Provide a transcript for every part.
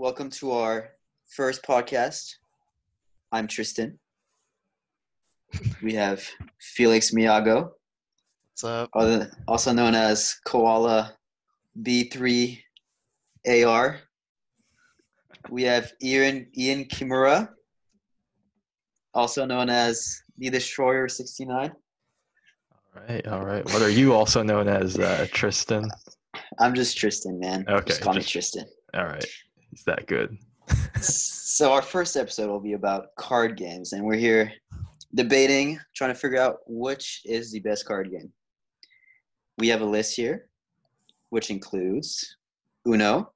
welcome to our first podcast. I'm Tristan. We have Felix Miyago, What's up? other- also known as Koala B3AR. We have Ian Ian Kimura, also known as the Destroyer 69. All right, all right. What are you also known as, uh, Tristan? I'm just Tristan, man. Okay, just call me Tristan. All right, he's that good. so our first episode will be about card games and we're here debating trying to figure out which is the best card game. We have a list here which includes uno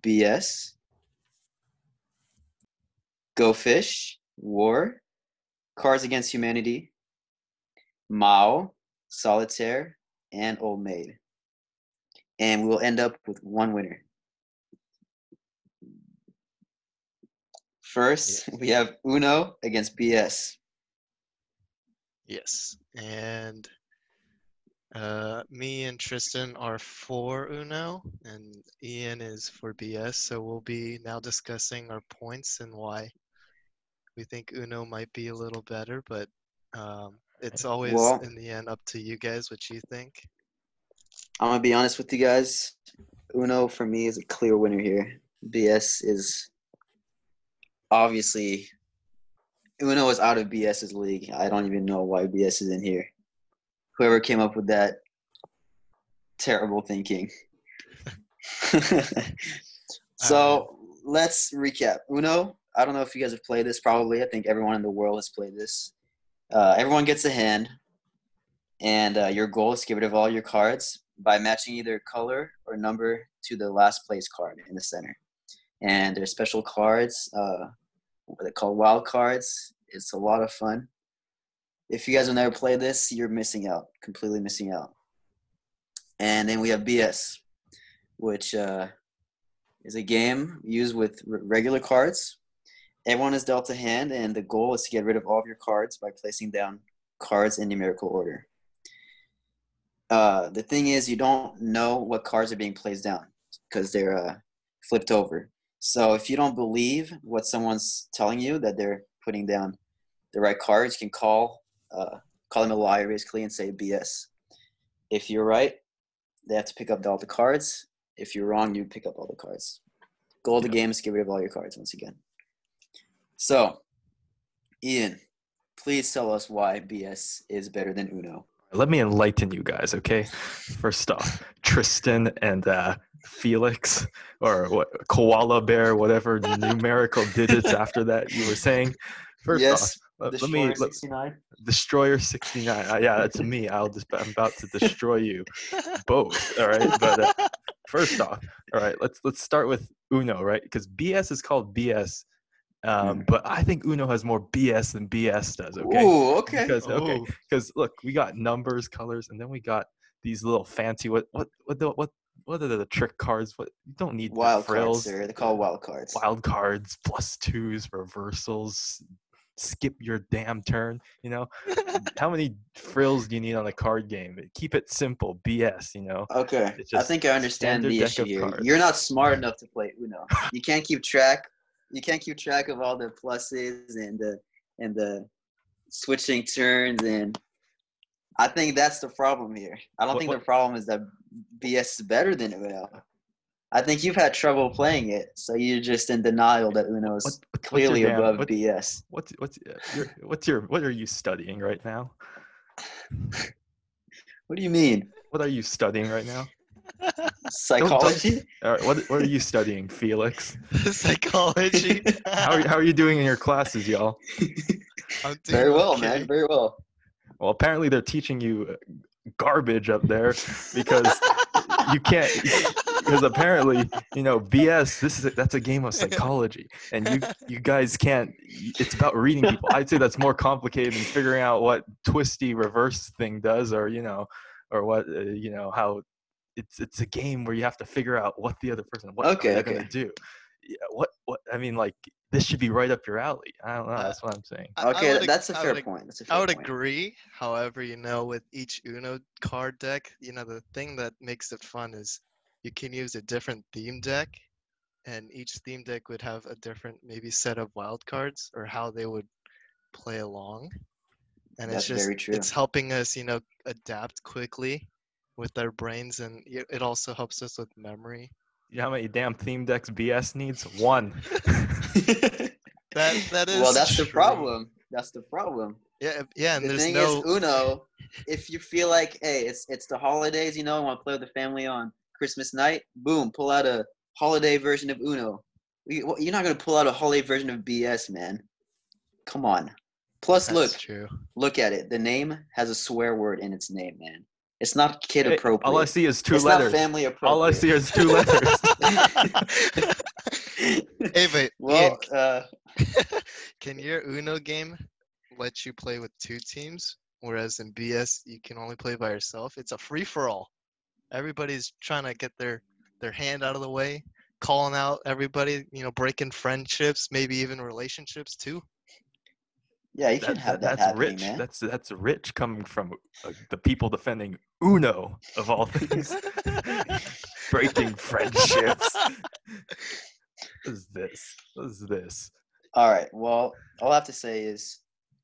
bs go fish war cards against humanity mao solitaire and old maid. And we'll end up with one winner First, we have Uno against BS. Yes. And uh, me and Tristan are for Uno, and Ian is for BS. So we'll be now discussing our points and why we think Uno might be a little better, but um, it's always Well- in the end up to you guys what you think. I'm gonna be honest with you guys. Uno for me is a clear winner here. BS is obviously Uno is out of BS's league. I don't even know why BS is in here. Whoever came up with that terrible thinking. so let's recap. Uno, I don't know if you guys have played this. Probably, I think everyone in the world has played this. Uh, everyone gets a hand, and uh, your goal is to get rid of all your cards by matching either color or number to the last place card in the center. And there's special cards, uh, what they call wild cards. It's a lot of fun. If you guys have never played this, you're missing out, completely missing out. And then we have BS, which uh, is a game used with r- regular cards. Everyone is dealt a hand, and the goal is to get rid of all of your cards by placing down cards in numerical order. Uh, the thing is, you don't know what cards are being placed down because they're uh, flipped over. So if you don't believe what someone's telling you that they're putting down the right cards, you can call uh, call them a liar basically and say BS. If you're right, they have to pick up all the cards. If you're wrong, you pick up all the cards. Goal of the game is get rid of all your cards once again. So, Ian, please tell us why BS is better than Uno. Let me enlighten you guys, okay? First off, Tristan and uh, Felix, or what, Koala Bear, whatever numerical digits after that you were saying. First Yes, off, let, me let, 69. Destroyer 69. Uh, yeah, that's me. I'll just I'm about to destroy you both. All right, but uh, first off, all right, let's let's start with Uno, right? Because BS is called BS, um, Mm. but I think Uno has more BS than BS does. Okay, Ooh, okay. because okay, because look, we got numbers, colors, and then we got these little fancy what what what the, what what are the trick cards? What you don't need Wild cards, frills, sir. They're called wild cards. wild cards, plus twos, reversals. Skip your damn turn. You know, how many frills do you need on a card game? Keep it simple. BS. You know. Okay, I think I understand the issue here. cards. You're not smart enough to play Uno. You can't keep track. You can't keep track of all the pluses and the and the switching turns and. I think that's the problem here. I don't What- think what- the problem is that BS is better than Uno. I think you've had trouble playing it, so you're just in denial that Uno is What- what- clearly damn- above what- BS. What's what's uh, your what's your what are you studying right now? What do you mean? What are you studying right now? Psychology? All right, what what are you studying, Felix? Psychology. How are, how are you doing in your classes, y'all? Very well, okay. man. Very well. Well, apparently they're teaching you uh, garbage up there because you can't because apparently you know BS. This is a, that's a game of psychology, and you you guys can't. It's about reading people. I'd say that's more complicated than figuring out what twisty reverse thing does, or you know, or what uh, you know how. It's it's a game where you have to figure out what the other person what Okay, they're okay. gonna do. Yeah, what what I mean, like this should be right up your alley. I don't know. That's what I'm saying. I- I Okay, would ag- that's a I fair would ag- point. That's a fair I would point. agree. However, you know, with each Uno card deck, you know, the thing that makes it fun is you can use a different theme deck. and each theme deck would have a different maybe set of wild cards or how they would play along. And That's it's just very true. it's helping us, you know, adapt quickly with our brains, and it also helps us with memory. You know how many damn theme decks BS needs? One. That that is well, that's the problem. That's the problem. Yeah, yeah, and the there's thing no is, Uno, if you feel like, hey, it's it's the holidays, you know, I want to play with the family on Christmas night, boom, pull out a holiday version of Uno. You- well, You're not gonna pull out a holiday version of BS, man. Come on. Plus, that's look, true. look at it. The name has a swear word in its name, man. It's not kid appropriate. all I see is two it's letters. not family appropriate. All I see is two letters. Hey, but well, Ian, uh, can your Uno game let you play with two teams, whereas in BS you can only play by yourself? It's a free for all. Everybody's trying to get their their hand out of the way, calling out everybody. You know, breaking friendships, maybe even relationships too. Yeah, you That- can have that, that's happening, rich. man. That's that's rich coming from uh, the people defending Uno of all things, breaking friendships. what is this? What is this? All right. Well, all I have to say is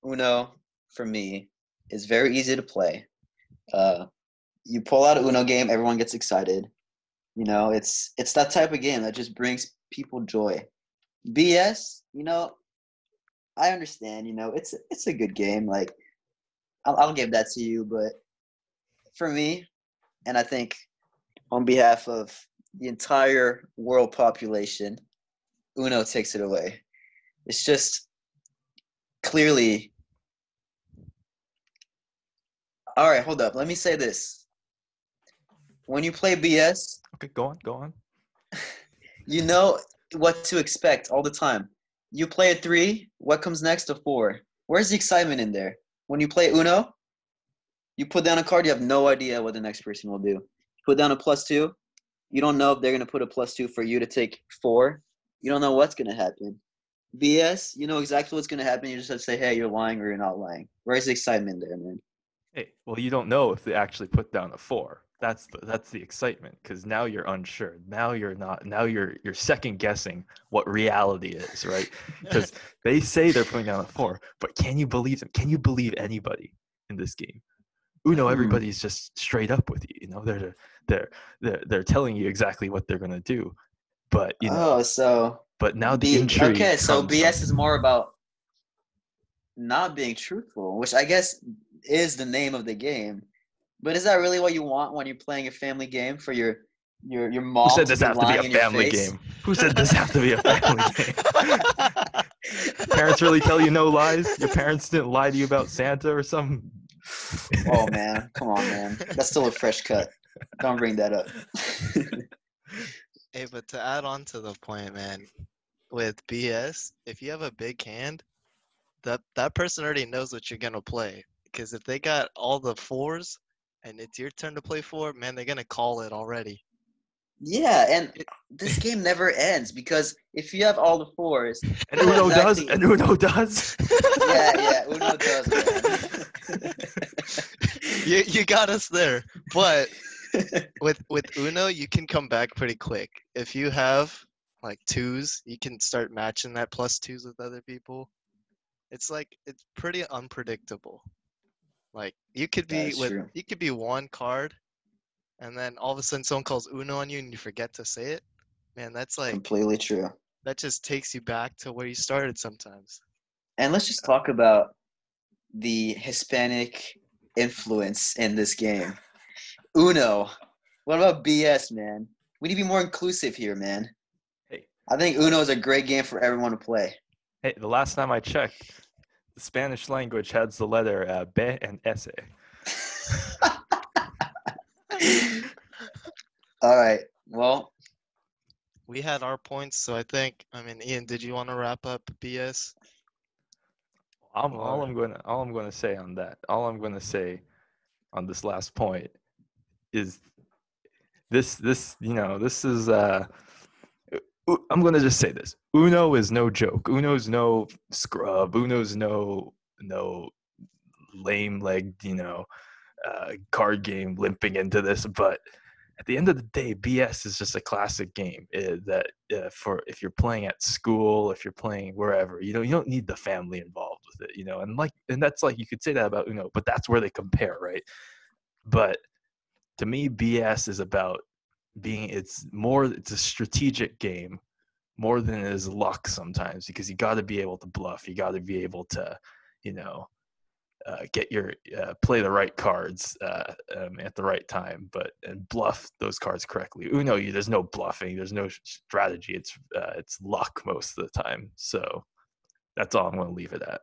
Uno for me is very easy to play. Uh, you pull out a Uno game, everyone gets excited. You know, it's it's that type of game that just brings people joy. BS, you know, I understand. You know, it's it's a good game. Like, I'll, I'll give that to you. But for me, and I think on behalf of the entire world population, Uno takes it away. It's just clearly. All right, hold up. Let me say this. When you play BS, Okay, go on, go on. you know what to expect all the time. You play a three, what comes next? A four. Where's the excitement in there? When you play Uno, you put down a card, you have no idea what the next person will do. Put down a plus two, you don't know if they're going to put a plus two for you to take four. You don't know what's going to happen. BS, you know exactly what's going to happen. You just have to say, hey, you're lying or you're not lying. Where's the excitement there, man? Hey, well, you don't know if they actually put down a four. That's the that's the excitement because now you're unsure. Now you're not. Now you're you're second guessing what reality is, right? Because they say they're putting down a four, but can you believe them? Can you believe anybody in this game? Uno, Hmm. everybody's just straight up with you. You know, they're they're they're they're telling you exactly what they're gonna do, but you know, Oh, so but now the B- intrigue. okay, so BS from- is more about not being truthful, which I guess is the name of the game. But is that really what you want when you're playing a family game for your your your mom? Who said this be have to be a family game? Who said this has to be a family game? parents really tell you no lies? Your parents didn't lie to you about Santa or something? oh man, come on, man. That's still a fresh cut. Don't bring that up. Hey, but to add on to the point, man, with BS, if you have a big hand, that that person already knows what you're gonna play. Because if they got all the fours and it's your turn to play four, man, they're gonna call it already. yeah, and this game never ends because if you have all the fours, And Uno does. Exactly. And Uno does. yeah, yeah, Uno does. You you got us there. But with with Uno, you can come back pretty quick. If you have like twos, you can start matching that plus twos with other people. It's like it's pretty unpredictable. Like you could be with true. you could be one card, and then all of a sudden someone calls Uno on you and you forget to say it. Man, that's like Completely true. that just takes you back to where you started sometimes. And let's just talk about the Hispanic influence in this game. Uno. What about BS, man? We need to be more inclusive here, man. Hey. I think Uno is a great game for everyone to play. Hey, the last time I checked, the Spanish language has the letter uh, B and S. All right. Well, We had our points, so I think. I mean, Ian, did you want to wrap up BS? I'm, all I'm going to all I'm going to say on that, all I'm going to say on this last point is this this you know this is uh U- I'm going to just say this. Uno is no joke. Uno's no scrub. Uno's no no lame legged, you know, uh, card game limping into this. But at the end of the day, BS is just a classic game uh, that uh, for if you're playing at school, if you're playing wherever, you know, you don't need the family involved with it, you know, and like, and that's like you could say that about Uno, but that's where they compare, right? But to me, BS is about being. It's more. It's a strategic game more than it is luck sometimes because you got to be able to bluff. You got to be able to, you know, uh, get your uh, play the right cards uh, um, at the right time, but and bluff those cards correctly. Uno, you there's no bluffing, there's no strategy. It's uh, it's luck most of the time. So that's all I'm going to leave it at.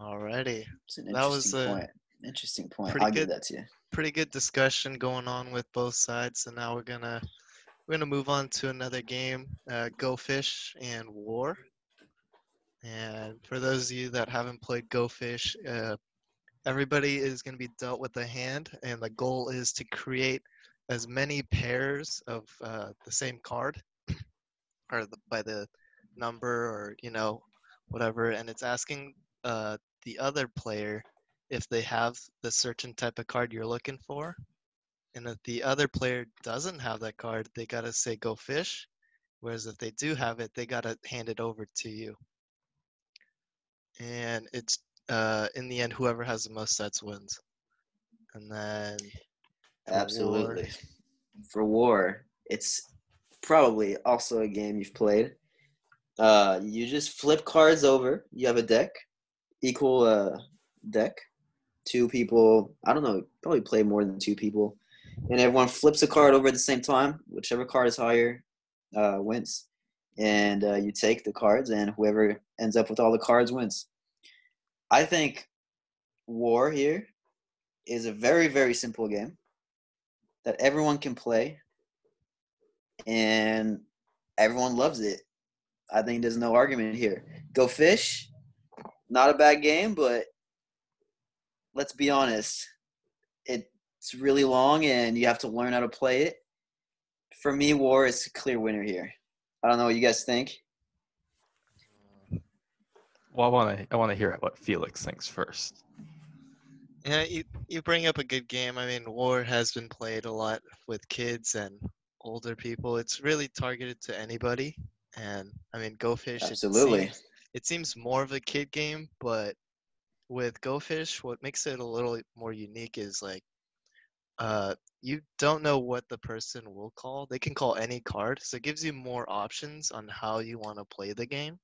Alrighty, That was, interesting uh, point. Interesting point. I'll give that to you. Pretty good discussion going on with both sides. So now we're gonna we're gonna move on to another game, uh, Go Fish and War. And for those of you that haven't played Go Fish, uh, everybody is to be dealt with a hand, and the goal is to create as many pairs of uh, the same card, or the, by the number, or you know, whatever. And it's asking uh, the other player if they have the certain type of card you're looking for. And if the other player doesn't have that card, they gotta say go fish. Whereas if they do have it, they gotta hand it over to you. And it's uh, in the end, whoever has the most sets wins. And then for War- Absolutely. For war, it's probably also a game you've played. Uh, you just flip cards over. You have a deck, equal uh, deck. Two people, I don't know, probably play more than two people. And everyone flips a card over at the same time. Whichever card is higher uh, wins. And uh, you take the cards, and whoever ends up with all the cards wins. I think War here is a very, very simple game that everyone can play and everyone loves it. I think there's no argument here. Go fish, not a bad game, but let's be honest, it's really long and you have to learn how to play it. For me, War is a clear winner here. I don't know what you guys think. Well, I want to I want to hear what Felix thinks first. Yeah, you, you bring up a good game. I mean, War has been played a lot with kids and older people. It's really targeted to anybody. And I mean, Go Fish. it Absolutely. seems- It seems more of a kid game, but with Go Fish, what makes it a little more unique is like, uh, you don't know what the person will call. They can call any card, so it gives you more options on how you want to play the game.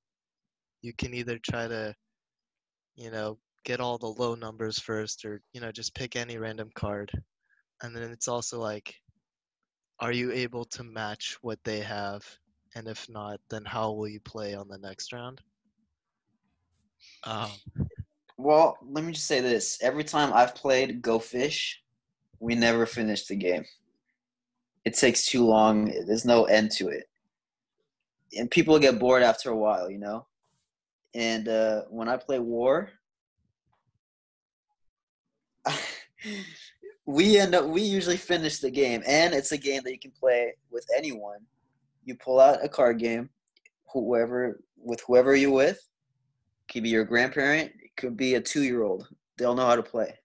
You can either try to, you know, get all the low numbers first or you know just pick any random card and then it's also like are you able to match what they have and if not then how will you play on the next round um, Well, let me just say this. Every time I've played Go Fish, we never finish the game. It takes too long. There's no end to it. And people get bored after a while, you know? And uh, when I play War, we end up we usually finish the game and it's a game that you can play with anyone. You pull out a card game, whoever with whoever you're with, could be your grandparent, could be a two year old. They'll know how to play.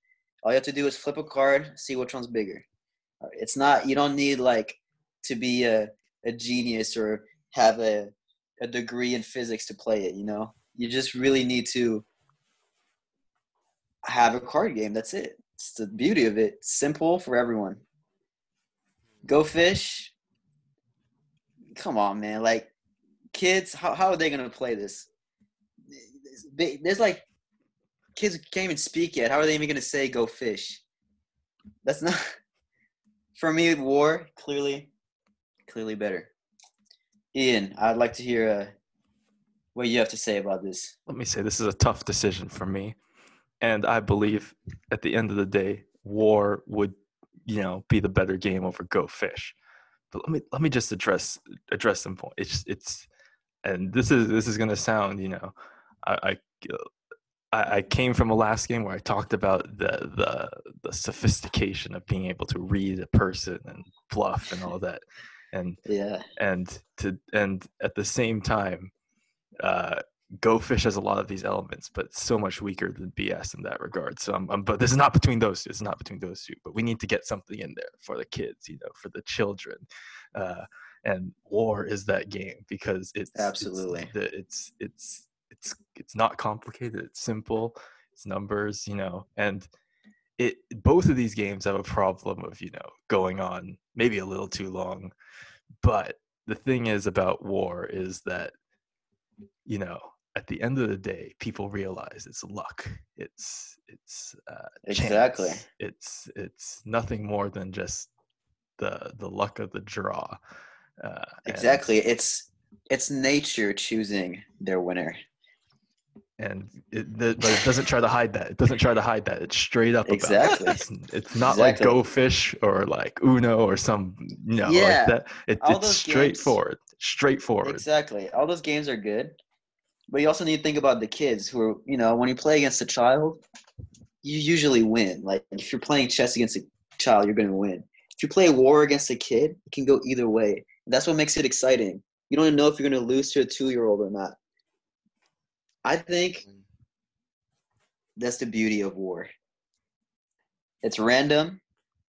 All you have to do is flip a card, see which one's bigger. It's not you don't need like to be a, a genius or have a a degree in physics to play it, you know? You just really need to have a card game. That's it. It's the beauty of it. Simple for everyone. Go fish. Come on, man. Like kids, how, how are they gonna play this? There's like kids can't even speak yet. How are they even gonna say go fish? That's not for me. War clearly, clearly better. Ian, I'd like to hear uh, what you have to say about this. Let me say this is a tough decision for me, and I believe at the end of the day, War would, you know, be the better game over Go Fish. But let me let me just address address some point. It's it's, and this is this is gonna sound, you know, I. I I I came from a last game where I talked about the, the the sophistication of being able to read a person and bluff and all that, and Yeah, and to and at the same time uh, Go Fish has a lot of these elements, but so much weaker than BS in that regard. So, I'm, I'm, but this is not between those two. It's not between those two. But we need to get something in there for the kids, you know, for the children. Uh, and War is that game because it's Absolutely. it's the, it's it's it's it's not complicated. It's simple. It's numbers, you know, and it both of these games have a problem of you know going on maybe a little too long, but the thing is about War is that you know at the end of the day people realize it's luck it's it's uh Exactly. chance. it's it's nothing more than just the the luck of the draw uh Exactly. It's it's nature choosing their winner. And it, the, but it doesn't try to hide that it doesn't try to hide that it's straight up about it. Exactly. it's, it's not like go fish or like uno or some you know Yeah. like that it, it's those games- straightforward straightforward Exactly. All those games are good. But you also need to think about the kids who are, you know, when you play against a child, you usually win. Like if you're playing chess against a child, you're going to win. If you play war against a kid, it can go either way. That's what makes it exciting. You don't know if you're going to lose to a 2-year-old or not. I think that's the beauty of war. It's random,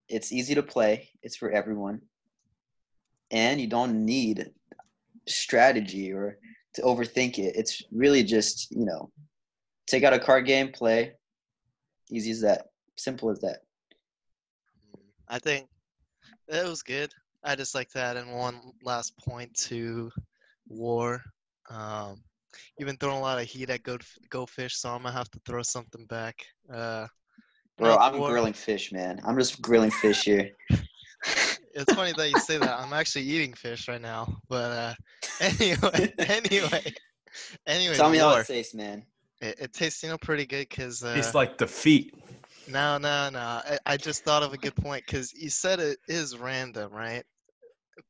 it's easy to play, it's for everyone. And you don't need strategy or to overthink it. It's really just, you know, take out a card game, play. Easy as that. Simple as that. I think it was good. I just like that. And one last point to War. Um, you've been throwing a lot of heat at Go, Go Fish, so I'm gonna have to throw something back. Uh, Bro, I'm War- grilling fish, man. I'm just grilling fish here. It's funny that you say that. I'm actually eating fish right now. But uh, anyway, anyway, anyway. Tell me how War. it tastes, man. It, it tastes, you know, pretty good because uh, it's like defeat No, no, no. I, I just thought of a good point because you said it is random, right?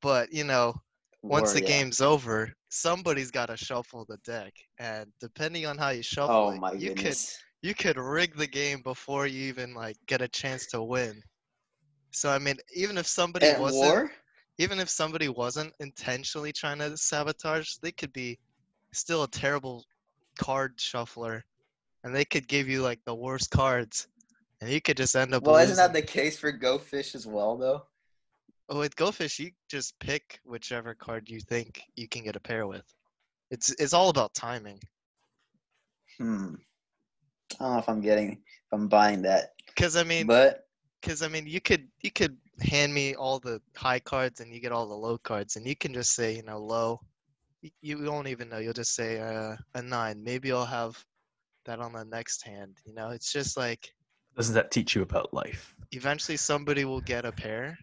But you know, once War, the yeah. game's over, somebody's got to shuffle the deck, and depending on how you shuffle Oh it, you could you could rig the game before you even like get a chance to win. So I mean, even if somebody At wasn't, war? even if somebody wasn't intentionally trying to sabotage, they could be still a terrible card shuffler, and they could give you like the worst cards, and you could just end up. Well, isn't that the case for Go Fish as well, though? Oh, with Go Fish, you just pick whichever card you think you can get a pair with. It's it's all about timing. Hmm. I don't know if I'm getting, if I'm buying that. Cause I mean, But cause I mean, you could you could hand me all the high cards and you get all the low cards, and you can just say you know low. You won't even know. You'll just say uh, a nine. Maybe I'll have that on the next hand. You know, it's just like doesn't that teach you about life eventually somebody will get a pair,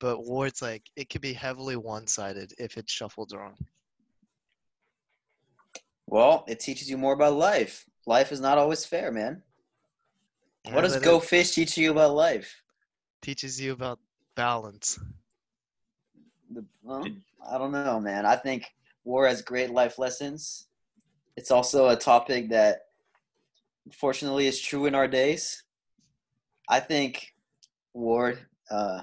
but war it's like it could be heavily one-sided if it's shuffled wrong. well, it teaches you more about life. Life is not always fair, man. What does Go Fish teach you about life? teaches you about balance. The, well, I don't know, man. I think war has great life lessons. It's also a topic that, fortunately, is true in our days. I think war. Uh,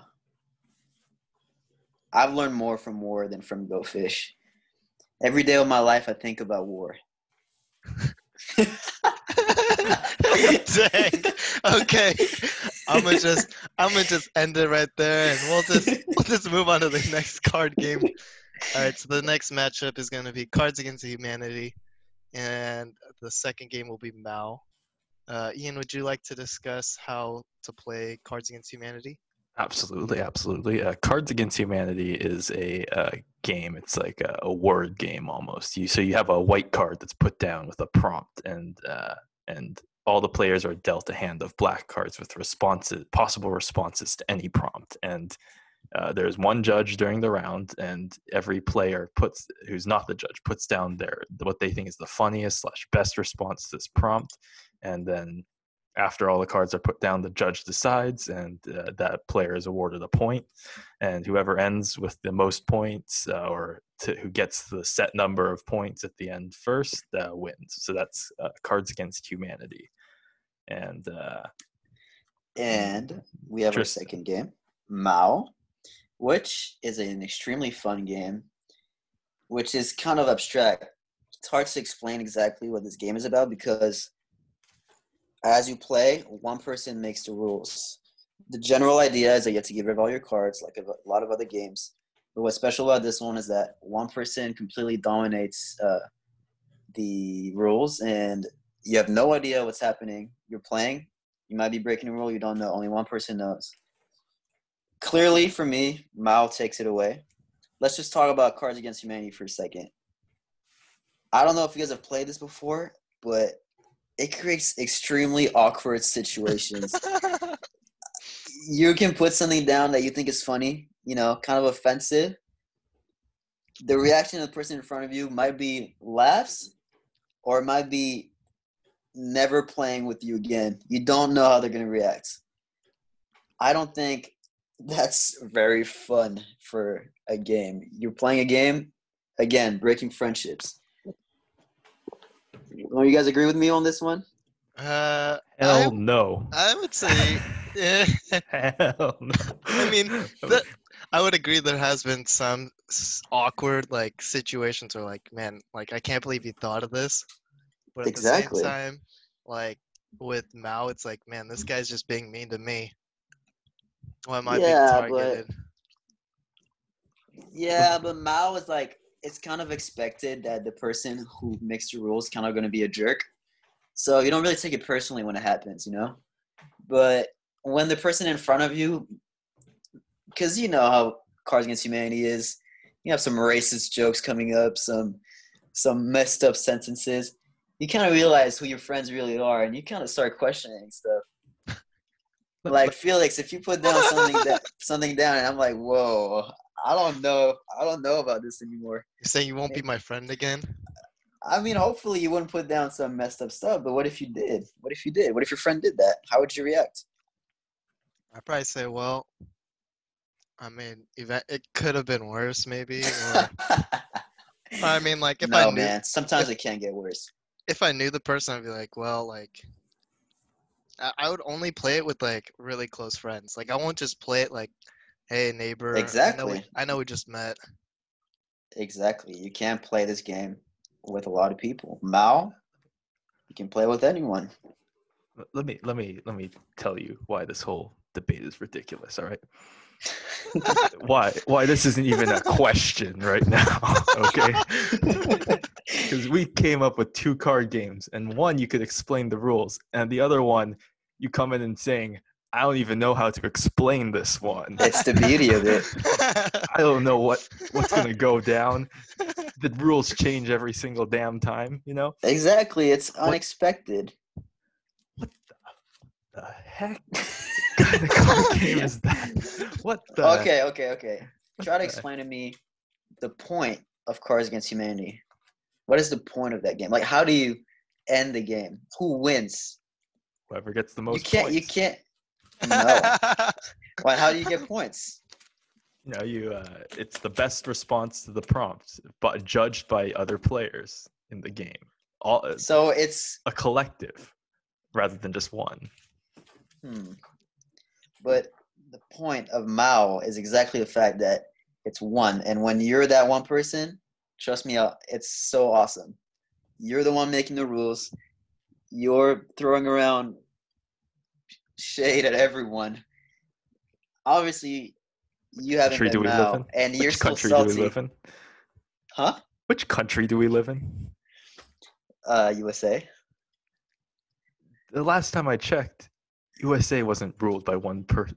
I've learned more from war than from Go Fish. Every day of my life, I think about war. Dang. Okay. I'm gonna just I'm gonna just end it right there, and we'll just we'll just move on to the next card game. All right. So the next matchup is gonna be Cards Against Humanity, and the second game will be Mao. Uh, Ian, would you like to discuss how to play Cards Against Humanity? Absolutely, absolutely. Uh, Cards Against Humanity is a uh, game. It's like a, a word game almost. You so you have a white card that's put down with a prompt, and uh, and all the players are dealt a hand of black cards with responses, possible responses to any prompt. And uh, there's one judge during the round, and every player puts who's not the judge puts down their what they think is the funniest slash best response to this prompt, and then after all the cards are put down, the judge decides, and uh, that player is awarded a point. And whoever ends with the most points, uh, or to, who gets the set number of points at the end first, uh, wins. So that's uh, Cards Against Humanity. And uh, And we have our second game, Mao, which is an extremely fun game, which is kind of abstract. it's hard to explain exactly what this game is about because as you play, one person makes the rules. The general idea is that you have to get rid of all your cards, like a lot of other games. But what's special about this one is that one person completely dominates uh, the rules, and you have no idea what's happening. You're playing, you might be breaking a rule, you don't know. Only one person knows. Clearly, for me, Mao takes it away. Let's just talk about Cards Against Humanity for a second. I don't know if you guys have played this before, but it creates extremely awkward situations. you can put something down that you think is funny, you know, kind of offensive. The reaction of the person in front of you might be laughs or it might be never playing with you again. You don't know how they're going to react. I don't think that's very fun for a game. You're playing a game, again, breaking friendships. Well, you guys agree with me on this one? Uh, Hell I, no. I would say, yeah. Hell no. I mean, the, I would agree there has been some awkward like situations where like, man, like I can't believe you thought of this. But at Exactly. the same time, like with Mao, it's like, man, this guy's just being mean to me. Why am I Yeah, being but- Yeah, but Mao is like it's kind of expected that the person who makes the rules kind of going to be a jerk. So you don't really take it personally when it happens, you know. But when the person in front of you, because you know how Cards Against Humanity is, you have some racist jokes coming up, some some messed up sentences. You kind of realize who your friends really are, and you kind of start questioning stuff. Like Felix, if you put down something that something down, and I'm like, whoa, I don't know, I don't know about this anymore. You're saying you won't be my friend again? I mean, hopefully you wouldn't put down some messed up stuff, but what if you did? What if you did? What if your friend did that? How would you react? I'd probably say, well, I mean, event it could have been worse, maybe. Or I mean, like if no, I knew man. Sometimes it can get worse. if I knew the person, I'd be like, well, like, I, I would only play it with like really close friends. Like, I won't just play it like, hey, neighbor. I know, we, Exactly. I know we just met. Exactly. You can't play this game with a lot of people. Mao, you can play with anyone. Let me let me let me tell you why this whole debate is ridiculous all right why why this isn't even a question right now okay because we came up with two card games and one you could explain the rules and the other one you come in and saying i don't even know how to explain this one It's the beauty of it. i don't know what what's going to go down the rules change every single damn time you know Exactly. It's unexpected. What the heck kind of card game is that what the Okay, okay, okay. Try to the- explain to me the point of Cards Against Humanity. What is the point of that game? Like, how do you end the game? Who wins? whoever gets the most you can't. You can't. No. Well, how do you get points? No, you uh, it's the best response to the prompt but judged by other players in the game all uh, So it's a collective rather than just one hmm. But the point of Mao is exactly the fact that it's one, and when you're that one person, trust me, uh, it's so awesome. You're the one making the rules. You're throwing around shade at everyone. Obviously, you haven't country been do we Mao, live in? and you're still country salty, do we live in? Huh? which country do we live in? Uh, USA. the last time i checked usa wasn't ruled by one per-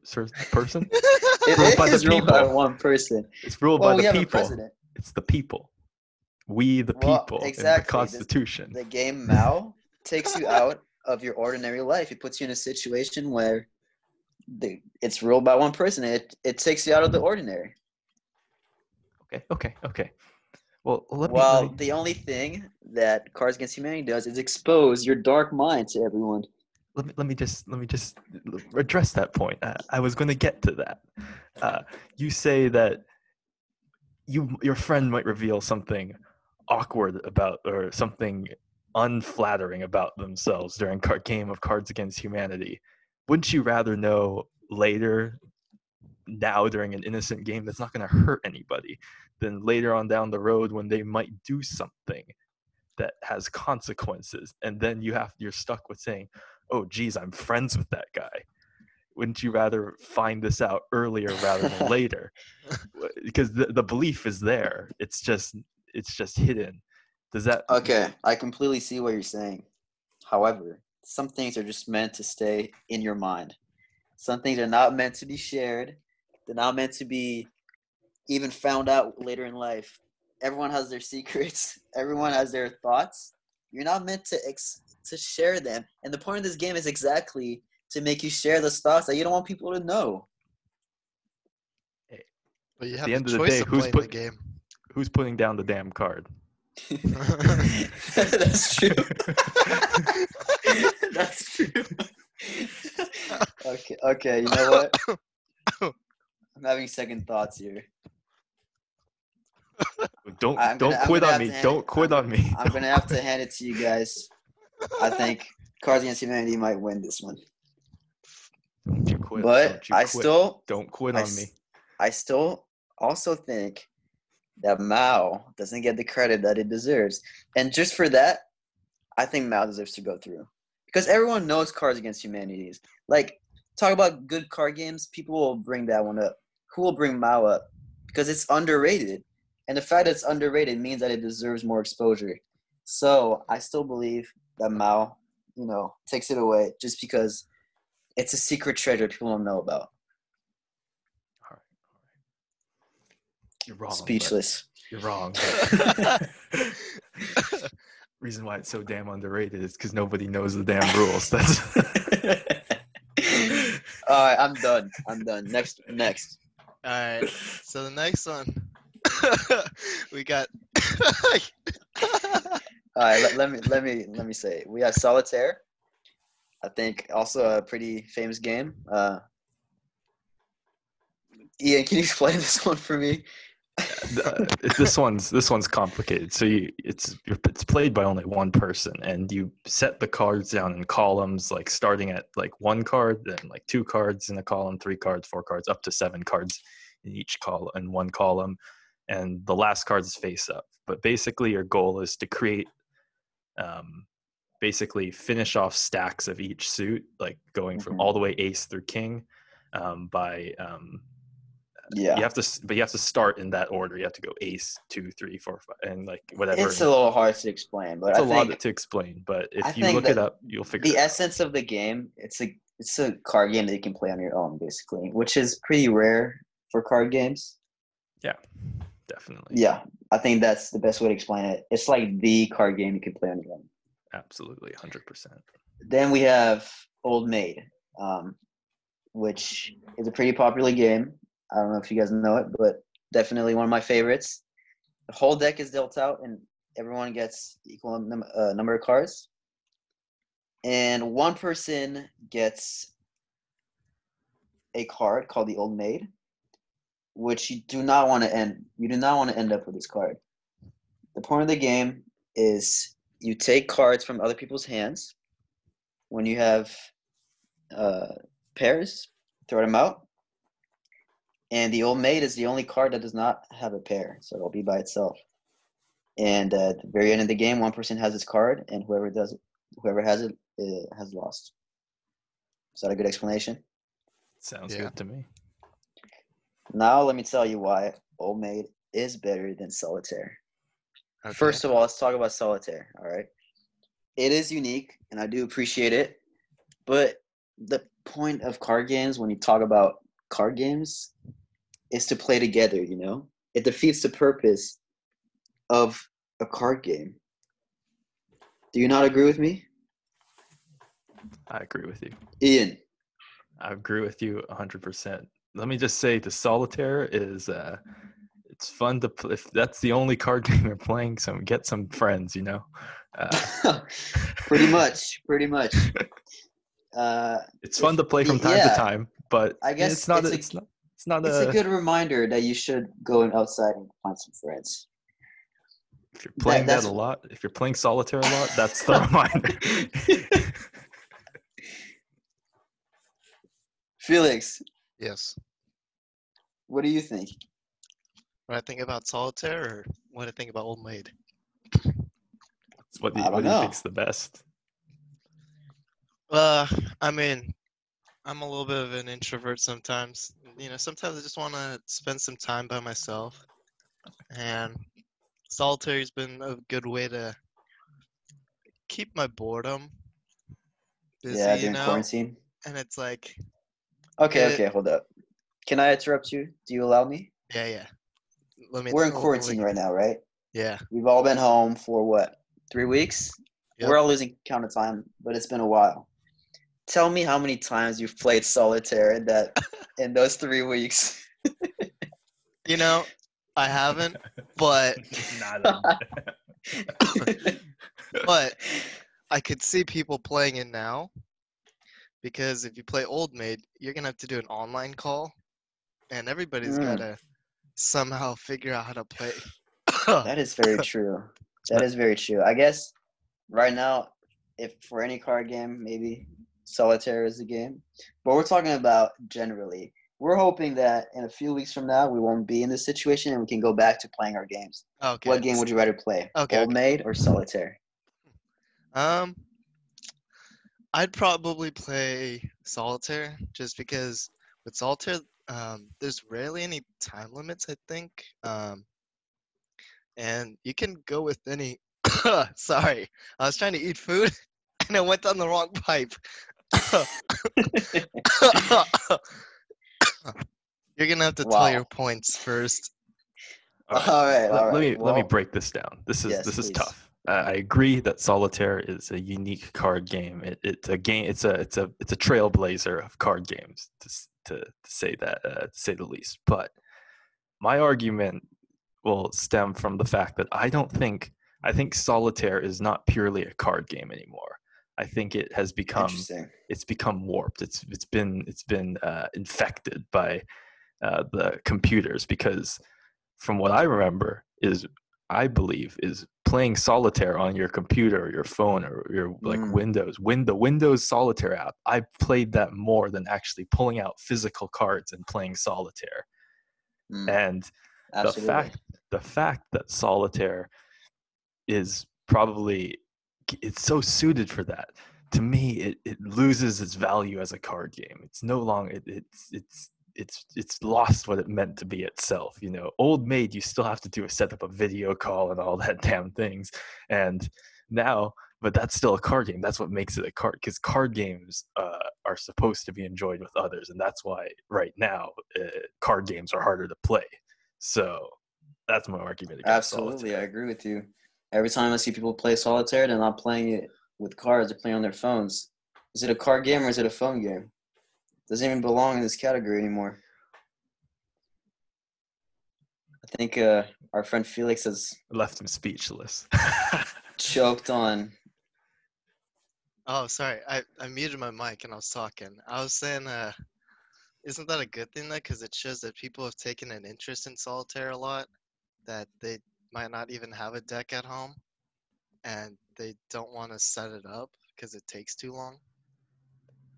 person. It Ruled by the ruled by one person. it's ruled Well, by the people. it's the people. We the Well, people in exactly, the this- constitution. the game Mao takes you out of your ordinary life. It puts you in a situation where the, it's ruled by one person. It it takes you out of the ordinary. okay okay okay well let me, Well, me- the only thing that Cards Against Humanity does is expose your dark mind to everyone. let me let me just let me just address that point. Uh, I was going to get to that. Uh, you say that you your friend might reveal something awkward about or something unflattering about themselves during car- game of Cards Against Humanity. Wouldn't you rather know later, now during an innocent game that's not going to hurt anybody, than later on down the road when they might do something that has consequences and then you have you're stuck with saying oh geez i'm friends with that guy. Wouldn't you rather find this out earlier rather than later? Because the, the belief is there. It's just it's just hidden does that Okay, I completely see what you're saying. However, some things are just meant to stay in your mind. Some things are not meant to be shared. They're not meant to be even found out later in life. Everyone has their secrets. Everyone has their thoughts. You're not meant to ex- to share them. And the point of this game is exactly to make you share those thoughts that you don't want people to know. Eh, but you have the the, end of the day, who's playing put- the game. who's putting down the damn card That's true. That's true. okay, okay, you know what? I'm having second thoughts here. don't I'm don't gonna- quit on me don't it- quit I'm- on me I'm gonna have to hand it to you guys. I think Cards Against Humanity might win this one, don't you quit but don't you I quit. still, don't quit I on s- me I still also think that Mao doesn't get the credit that it deserves, and just for that, I think Mao deserves to go through because everyone knows Cards Against Humanity is like talk about good card games. People will bring that one up. Who will bring Mao up because it's underrated, and the fact that it's underrated means that it deserves more exposure. So I still believe that Mao, you know, takes it away just because it's a secret treasure people don't know about. all right, all right. You're wrong Speechless. You're wrong. Reason why it's so damn underrated is because nobody knows the damn rules. That's All right, I'm done. I'm done. Next, next. All right. So the next one, we got. All right, let, let me let me let me say it. we have solitaire. I think also a pretty famous game. Uh, Ian, can you explain this one for me? This one's this one's complicated. So you, it's it's played by only one person, and you set the cards down in columns, like starting at like one card, then like two cards in a column, three cards, four cards, up to seven cards in each column in one column, and the last card is face up. But basically, your goal is to create, um, basically finish off stacks of each suit, like going from Mhm. all the way ace through king, um, by um, Yeah, you have to but you have to start in that order you have to go ace two three four five and like whatever it's a little hard to explain, but It's I a lot to explain but if I you look it up you'll figure the it out. The essence of the game it's a it's a card game that you can play on your own, basically, which is pretty rare for card games. Yeah, definitely Yeah, I think that's the best way to explain it. It's like the card game you can play on your own. absolutely 100% Then we have Old Maid, um, which is a pretty popular game. I don't know if you guys know it, but definitely one of my favorites. The whole deck is dealt out, and everyone gets equal num- uh, number of cards. And one person gets a card called the Old Maid, which you do not want to end. You do not want to end up with this card. The point of the game is you take cards from other people's hands when you have uh, pairs, throw them out. And the old maid is the only card that does not have a pair, so it'll be by itself. And uh, at the very end of the game, one person has this card, and whoever does, whoever has it, uh, has lost. Is that a good explanation? sounds Yeah. good to me Now let me tell you why Old Maid is better than Solitaire. Okay. First of all, let's talk about solitaire. All right, it is unique, and I do appreciate it. But the point of card games, when you talk about card games, is to play together. You know, it defeats the purpose of a card game. Do you not agree with me, i agree with you Ian? i agree with you 100% let me just say the solitaire is uh it's fun to play if that's the only card game you're playing so get some friends you know uh, pretty much, pretty much. Uh, it's fun to play from time Yeah. to time but I guess it's not it's a- it's not it's not it's a, a good reminder that you should go and outside and find some friends. If you're playing that, that's- a lot, if you're playing solitaire a lot, that's the reminder. Felix, yes. what do you think? What I think about solitaire, or what I think about Old Maid. What do you, what do you think's the best? Uh, I mean, I'm a little bit of an introvert sometimes. You know, sometimes I just want to spend some time by myself, and solitary's been a good way to keep my boredom busy. yeah, you during know, quarantine. and it's like, Okay, It- okay, hold up. Can I interrupt you? Do you allow me? yeah, yeah. Let me. We're in quarantine right now, right? Yeah. We've all been home for what? Three weeks? Yep. We're all losing count of time, but it's been a while. Tell me how many times you've played solitaire in that in those three weeks. You know, I haven't, but but I could see people playing it now because if you play Old Maid, you're gonna have to do an online call, and everybody's Mm. gotta somehow figure out how to play. that is very true. That is very true. I guess right now, if for any card game, maybe solitaire is the game. But we're talking about generally. We're hoping that in a few weeks from now we won't be in this situation and we can go back to playing our games. okay. What game would you rather play? Okay, Old okay. Maid or Solitaire? Um, I'd probably play solitaire just because with solitaire, um, there's rarely any time limits. I think, um, and you can go with any. Sorry, I was trying to eat food and I went down the wrong pipe. You're gonna have to tell your points first. All right. All right, let, all let me right. let me break this down. This is Yes, this is please. tough. Uh, I agree that solitaire is a unique card game. It, it's a game. It's a it's a it's a trailblazer of card games to to, to say that uh, to say the least. But my argument will stem from the fact that I don't think I think solitaire is not purely a card game anymore. I think it has become it's become warped. It's it's been it's been uh, infected by uh, the computers because from what I remember is I believe is playing solitaire on your computer or your phone or your like Mm. Windows. Win the Windows Solitaire app. I played that more than actually pulling out physical cards and playing solitaire. Mm, And absolutely. the fact the fact that solitaire is probably it's so suited for that. To me it, it loses its value as a card game. It's no longer it, it's it's it's it's lost what it meant to be itself you know? Old maid you still have to do a set up a video call and all that damn things and now but that's still a card game. That's what makes it a card because card games uh, are supposed to be enjoyed with others and that's why right now uh, card games are harder to play. So that's my argument against Absolutely, I agree with you. Every time I see people play solitaire, they're not playing it with cards; they're playing on their phones. Is it a card game or is it a phone game? Doesn't even belong in this category anymore. I think uh, our friend Felix has left him speechless choked on. Oh, sorry. I, I muted my mic and I was talking. I was saying, uh, isn't that a good thing though? Because it shows that people have taken an interest in solitaire a lot, that they might not even have a deck at home, and they don't want to set it up because it takes too long.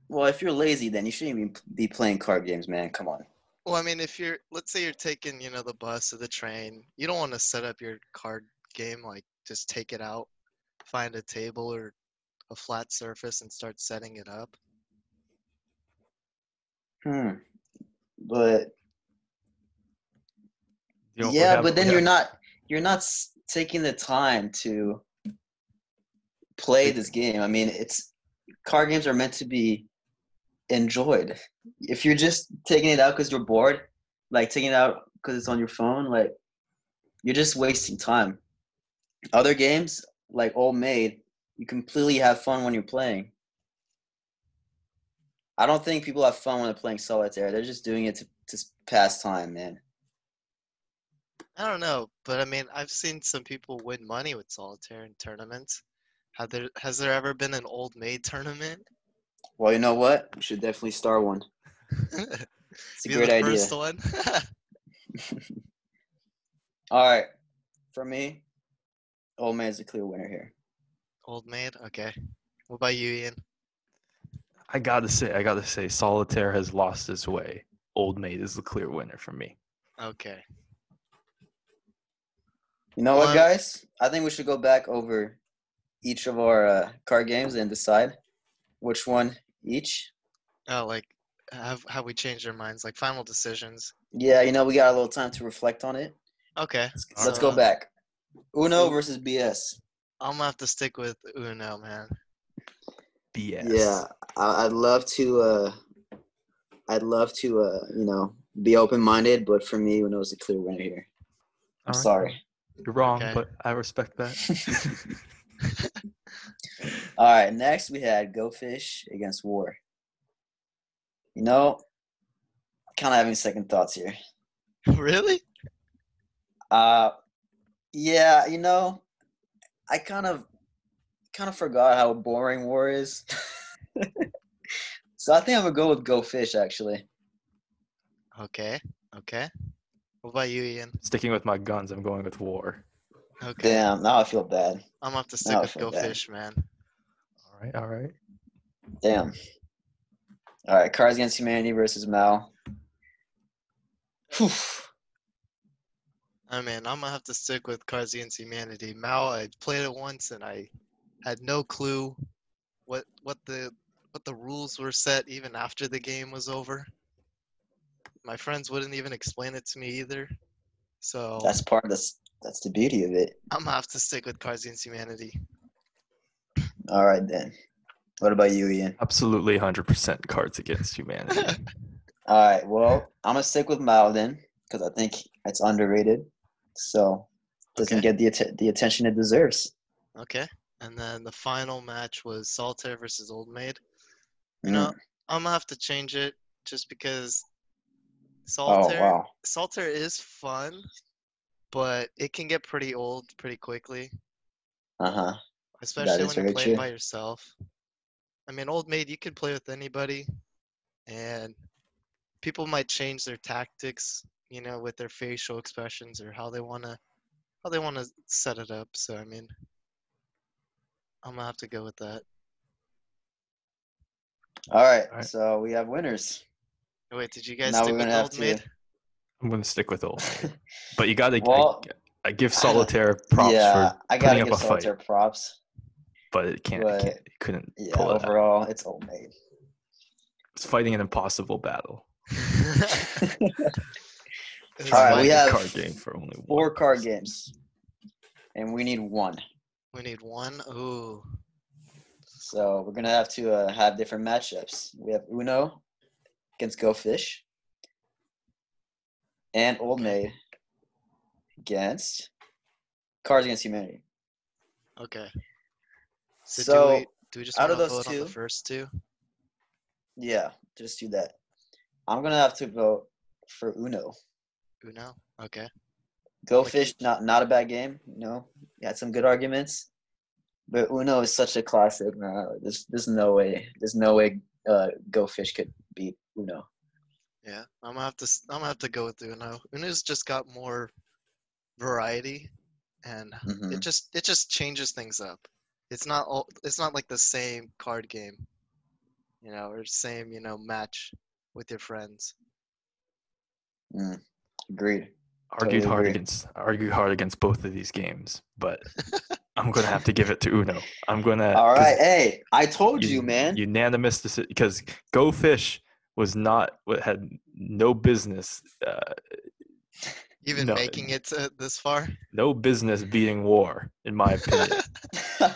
Well, if you're lazy, then you shouldn't even be playing card games, man. Come on. Well, I mean, if you're, let's say you're taking, you know, the bus or the train, you don't want to set up your card game like just take it out, find a table or a flat surface and start setting it up. Hmm. But You know, yeah, have- but then we you're not you're not taking the time to play this game. I mean, it's card games are meant to be enjoyed. If you're just taking it out because you're bored, like taking it out because it's on your phone, like you're just wasting time. Other games like Old Maid, you completely have fun when you're playing. I don't think people have fun when they're playing solitaire. They're just doing it to, to pass time, man. I don't know, but I mean, I've seen some people win money with solitaire in tournaments. Have there has there ever been an old maid tournament? Well, you know what? We should definitely start one. It's a You're great the idea. first one. All right, for me, Old Man's the clear winner here. old maid. Okay. What about you, Ian? I gotta say, I gotta say, solitaire has lost its way. Old maid is the clear winner for me. Okay. You know what, guys? I think we should go back over each of our uh, card games and decide which one each? Oh, like have have we changed our minds? Like final decisions. Yeah, you know, we got a little time to reflect on it. Okay. Let's so go back. Uno versus BS. I'm gonna have to stick with Uno, man. BS. Yeah, I, I'd love to. Uh, I'd love to, uh, you know, be open minded, but for me, Uno's the clear winner here. I'm All right. sorry. You're wrong, Okay. but I respect that. All right, next we had Go Fish against War. You know, kind of having second thoughts here. really? Uh, yeah, you know, I kind of, kind of forgot how boring War is. so I think I'm gonna go with Go Fish actually. Okay. Okay. What about you, Ian? Sticking with my guns, I'm going with war. Okay. Damn, now I feel bad. I'm gonna have to stick Now with feel Go bad. Fish, man. All right, all right. Damn. All right, Cards Against Humanity versus Mao. Whew. I mean, I'm gonna have to stick with Cards Against Humanity. Mao, I played it once and I had no clue what what the what the rules were set even after the game was over. My friends wouldn't even explain it to me either. So That's part of this. That's the beauty of it. I'm gonna have to stick with Cards Against Humanity. All right then. What about you, Ian? Absolutely 100% cards against humanity. All right. Well, I'm gonna stick with Mao then, because I think it's underrated. So doesn't Okay. get the att- the attention it deserves. Okay. And then the final match was Solitaire versus Old Maid. Mm. You know, I'm gonna have to change it just because oh Solitaire wow. Solitaire is fun, but it can get pretty old pretty quickly, Uh huh. especially when you're playing true. by yourself. I mean, Old Maid, you can play with anybody, and people might change their tactics, you know, with their facial expressions or how they wanna how they wanna set it up. So I mean, I'm gonna have to go with that. All right. All right. So we have winners. Wait, did you guys Now stick we're with gonna have Old to. Maid? I'm going to stick with old. But you got to Well, I, give Solitaire props yeah, for I gotta putting up give a fight, Solitaire props. but it can't, it can't it couldn't Yeah. pull it out. Overall, it's Old Maid. It's fighting an impossible battle. It's All right, we have card game for only one. Four card games, and we need one. We need one. Ooh. So we're gonna have to uh, have different matchups. We have Uno against Go Fish, and Old Maid against Cards Against Humanity. Okay. So, So, do we do we just out of those vote on the two- first two? yeah, just do that. I'm gonna have to vote for Uno. Uno. Okay. Go Like- Fish, not not a bad game. You know, you had some good arguments, but Uno is such a classic. Man. There's there's no way. There's no way. Uh, Go Fish could beat Uno. Yeah. I'm gonna have to. s- I'm gonna have to go with Uno. Uno's just got more variety, and Mhm. it just it just changes things up. It's not all. It's not like the same card game, you know, or same you know match with your friends. Mm, agreed. argued Totally hard agree. against argued hard against both of these games, but I'm gonna have to give it to Uno. I'm gonna. All right, hey, I told un- you, man. Unanimous decision because Go Fish was not what had no business, uh, Even No. making it to this far. no business beating War, in my opinion.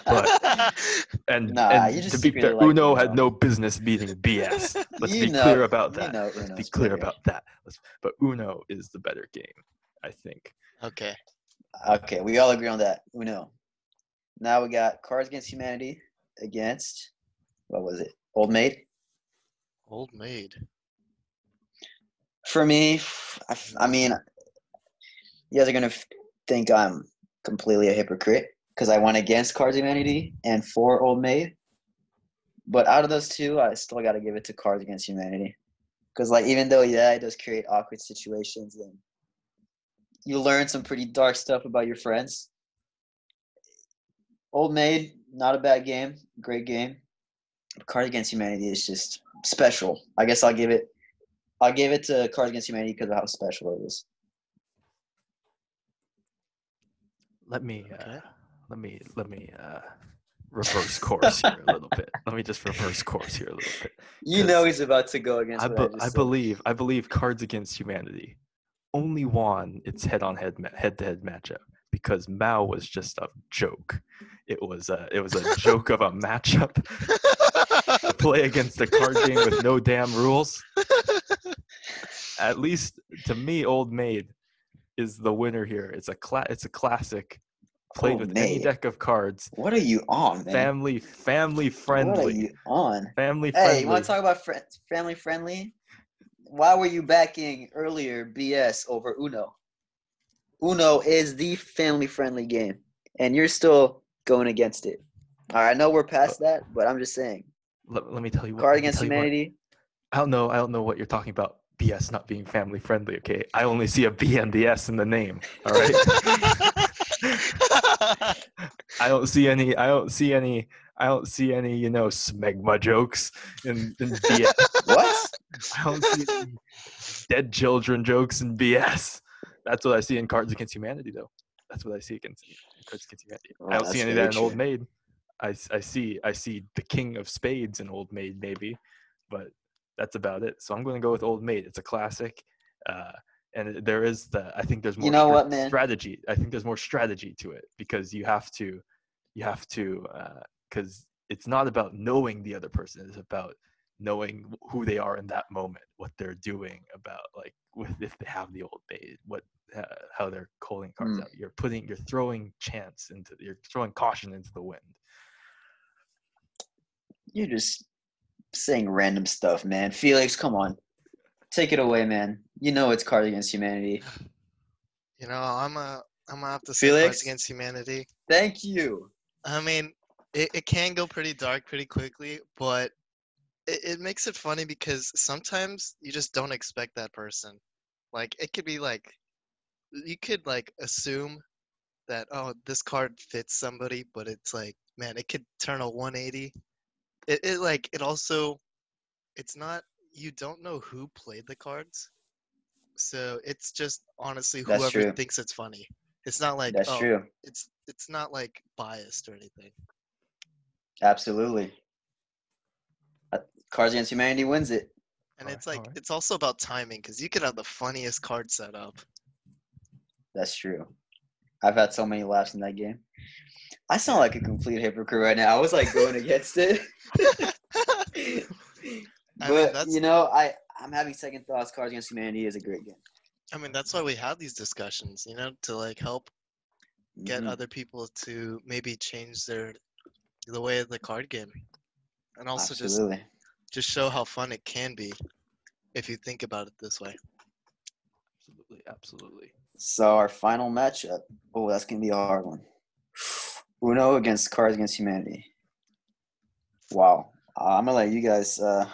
And, Nah, and to be really fair, like Uno had Uno. no business beating BS. Let's You be know- clear about you that. know Let's be clear better. about that. Let's, but Uno is the better game, I think. okay. Okay, we all agree on that. Uno. Now we got Cards Against Humanity against what was it? Old Maid. Old maid. For me, I mean, you guys are gonna think I'm completely a hypocrite because I went against Cards Humanity and for Old Maid. But out of those two, I still got to give it to Cards Against Humanity because, like, even though yeah, it does create awkward situations and you learn some pretty dark stuff about your friends. Old Maid, not a bad game, great game. Cards Against Humanity is just special. I guess I'll give it I'll give it to Cards Against Humanity because of how special it is. Let me uh, let me let me uh, reverse course here a little bit. Let me just reverse course here a little bit. You know he's about to go against. I, be- just I believe I believe Cards Against Humanity only won its head-on-head head-to-head matchup because Mao was just a joke. It was a it was a joke of a matchup to play against a card game with no damn rules. At least to me, Old Maid is the winner here. It's a cla- it's a classic. Played Old with any deck of cards. What are you on, man? Family family What are friendly. you on? Family friendly. Hey, you want to talk about family friendly? Why were you backing earlier BS over Uno? Uno is the family friendly game, and you're still going against it. All right, I know we're past uh, that, but I'm just saying. Let, let me tell you what. Card against what- humanity. I don't know. I don't know what you're talking about. BS not being family friendly. Okay, I only see a B and the S in the name. All right. I don't see any. I don't see any. I don't see any. You know, smegma jokes in, in BS. What? I don't see any dead children jokes in BS. That's what I see in Cards Against Humanity, though. That's what I see against Cards Against Humanity. Well, I don't see any of that in Old. Maid. I, I see I see the King of Spades in Old Maid maybe, but that's about it. So I'm going to go with Old Maid. It's a classic, uh, and there is the I think there's more You know what, man? strategy. I think there's more strategy to it because you have to you have to because it's not about knowing the other person. It's about knowing who they are in that moment, what they're doing about like with if they have the old maid, what uh, how they're calling cards Mm. out. You're putting you're throwing chance into you're throwing caution into the wind. You're just saying random stuff, man. Felix, come on. Take it away, man. You know it's Card Against Humanity. you know, I'm a I'm gonna have to say Felix? Cards Against Humanity. Thank you. I mean, it, it can go pretty dark pretty quickly, but it, it makes it funny because sometimes you just don't expect that person. Like it could be like you could like assume that oh this card fits somebody, but it's like man, it could turn a 180. It, it like it also it's not you don't know who played the cards. So it's just honestly That's whoever true. thinks it's funny. It's not like That's oh, true. it's it's not like biased or anything. Absolutely. Uh, Cards Against Humanity wins it. And Alright, it's like alright. it's also about timing because you could have the funniest card set up. That's true. I've had so many laughs in that game. I sound like a complete hypocrite right now. I was like going against it. I but mean, you know, I I'm having second thoughts. Cards Against Humanity is a great game. I mean, that's why we have these discussions, you know, to like help get Mhm. other people to maybe change their the way of the card game, and also just just show how fun it can be if you think about it this way. Absolutely, absolutely. So our final matchup. Oh, that's gonna be a hard one. Uno against Cards Against Humanity. Wow. Uh, I'm gonna let you guys uh,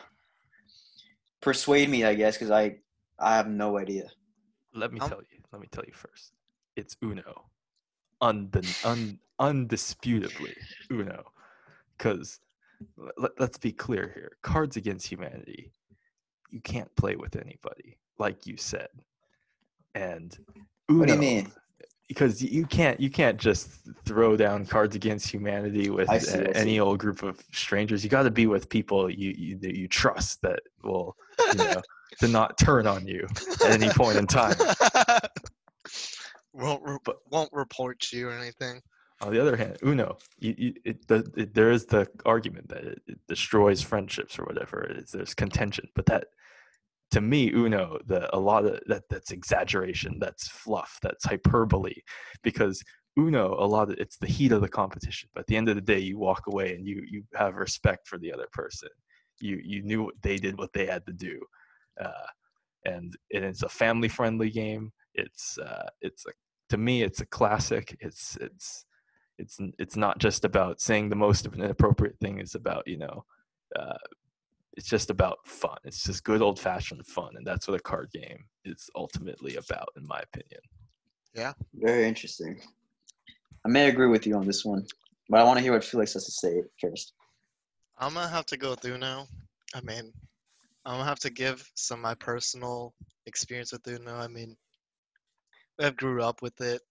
persuade me, I guess, because I I have no idea. Let me Um, tell you. Let me tell you first. It's Uno, un, undisputably Uno, because let, let's be clear here. Cards Against Humanity, you can't play with anybody, like you said, and Uno. What do you mean? Because you can't you can't just throw down Cards Against Humanity with see, any old group of strangers. You got to be with people you, you that you trust that will you know to not turn on you at any point in time. won't re- But- won't report you or anything. On the other hand, Uno, you, you, it, the, it, there is the argument that it, it destroys friendships or whatever it is. There's contention, but that, to me, Uno, the a lot of that that's exaggeration, that's fluff, that's hyperbole, because Uno, a lot of it's the heat of the competition. But at the end of the day, you walk away and you you have respect for the other person. You you knew what they did, what they had to do, uh, and, it's a family friendly game. It's uh, it's a to me, it's a classic. It's it's it's it's not just about saying the most of an inappropriate thing. It's about you know, uh, it's just about fun. It's just good old fashioned fun, and that's what a card game is ultimately about, in my opinion. Yeah, very interesting. I may agree with you on this one, but I want to hear what Felix has to say first. I'm gonna have to go through now. I mean, I'm gonna have to give some of my personal experience with Uno. I mean, I grew up with it,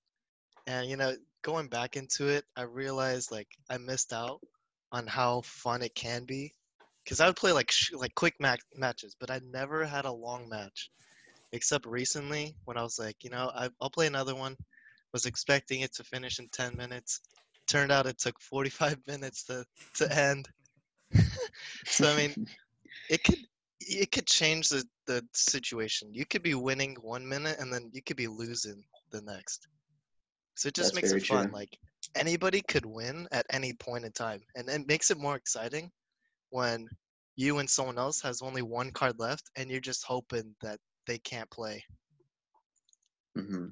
and you know, going back into it, I realized like I missed out on how fun it can be. Because I would play like sh- like quick ma- matches, but I never had a long match, except recently when I was like, you know, I, I'll play another one. Was expecting it to finish in 10 minutes. Turned out it took 45 minutes to to end. so I mean, it could it could change the the situation. You could be winning one minute and then you could be losing the next. So it just That's makes it fun. true. Like anybody could win at any point in time, and it makes it more exciting when you and someone else has only one card left, and you're just hoping that they can't play. hmm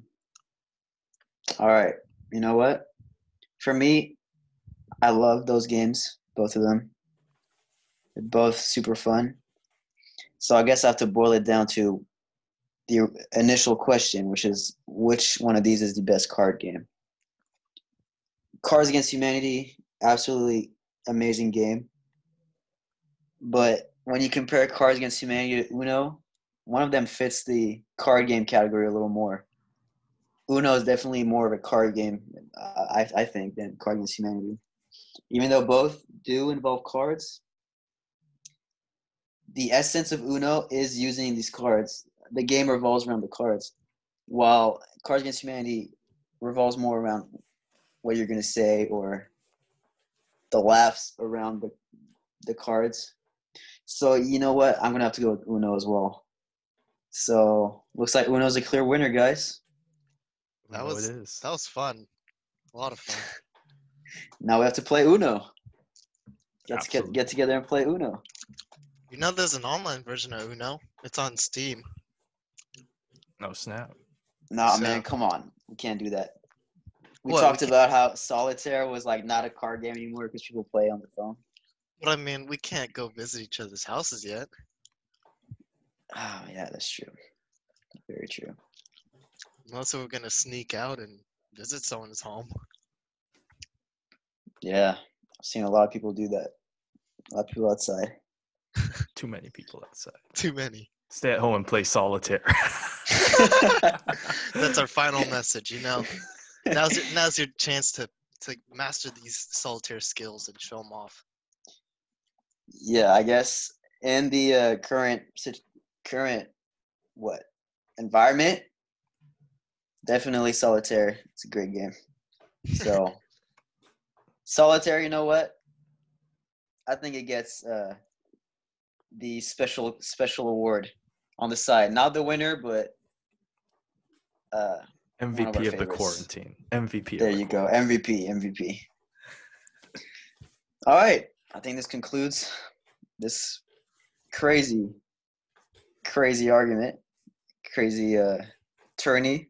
All right. You know what? For me, I love those games, both of them. They're both super fun. So I guess I have to boil it down to the initial question, which is which one of these is the best card game? Cards Against Humanity, absolutely amazing game. But when you compare Cards Against Humanity to Uno, one of them fits the card game category a little more. Uno is definitely more of a card game, uh, I, I think, than Card Against Humanity. Even though both do involve cards, the essence of Uno is using these cards. The game revolves around the cards, while Cards Against Humanity revolves more around what you're going to say or the laughs around the, the cards. So, you know what? I'm going to have to go with Uno as well. So, looks like Uno's a clear winner, guys. That No, was- it is. That was fun. A lot of fun. Now we have to play Uno. Let's get, get together and play Uno. You know, there's an online version of Uno. It's on Steam. No snap. Nah, So- man, come on. We can't do that. We What, talked about how solitaire was like not a card game anymore because people play on the phone. But I mean, we can't go visit each other's houses yet. Oh, yeah, that's true. Very true. Unless we're gonna sneak out and visit someone's home. Yeah, I've seen a lot of people do that. A lot of people outside. Too many people outside. Too many. Stay at home and play solitaire. That's our final message. You know, now's your, now's your chance to to master these solitaire skills and show them off. Yeah, I guess in the uh, current current what environment, definitely solitaire. It's a great game. So solitaire, you know what? I think it gets uh, the special special award on the side. Not the winner, but uh, MVP of the quarantine. MVP. there of the you go. MVP, MVP. All right. I think this concludes this crazy, crazy argument, crazy uh, tourney.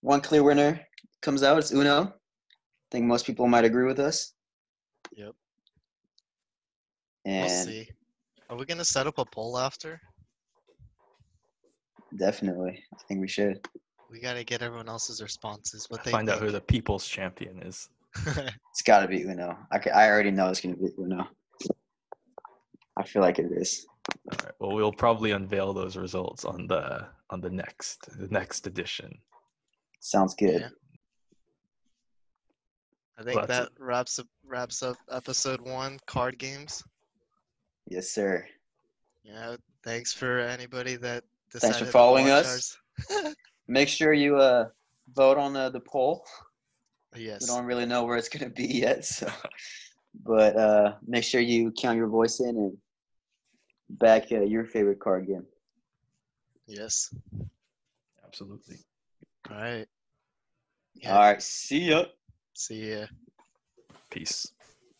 One clear winner comes out. It's Uno. I think most people might agree with us. Yep. And We'll see. Are we gonna set up a poll after? definitely, I think we should. We gotta get everyone else's responses. What they Find out who the people's champion is. It's got to be Uno. I, I already know it's going to be Uno. I feel like it is. All right. Well, we'll probably unveil those results on the on the next the next edition. Sounds good. Yeah. I think Well, that's that wraps up wraps up episode one card games. Yes, sir. Yeah. Thanks for anybody that Thanks for decided to following watch us. ours. Make sure you uh, vote on the, the poll. We don't really know where it's going to be yet, so but uh, make sure you count your voice in and back uh, your favorite card game. Yes. Absolutely. All right. All right, see ya. See ya. Peace.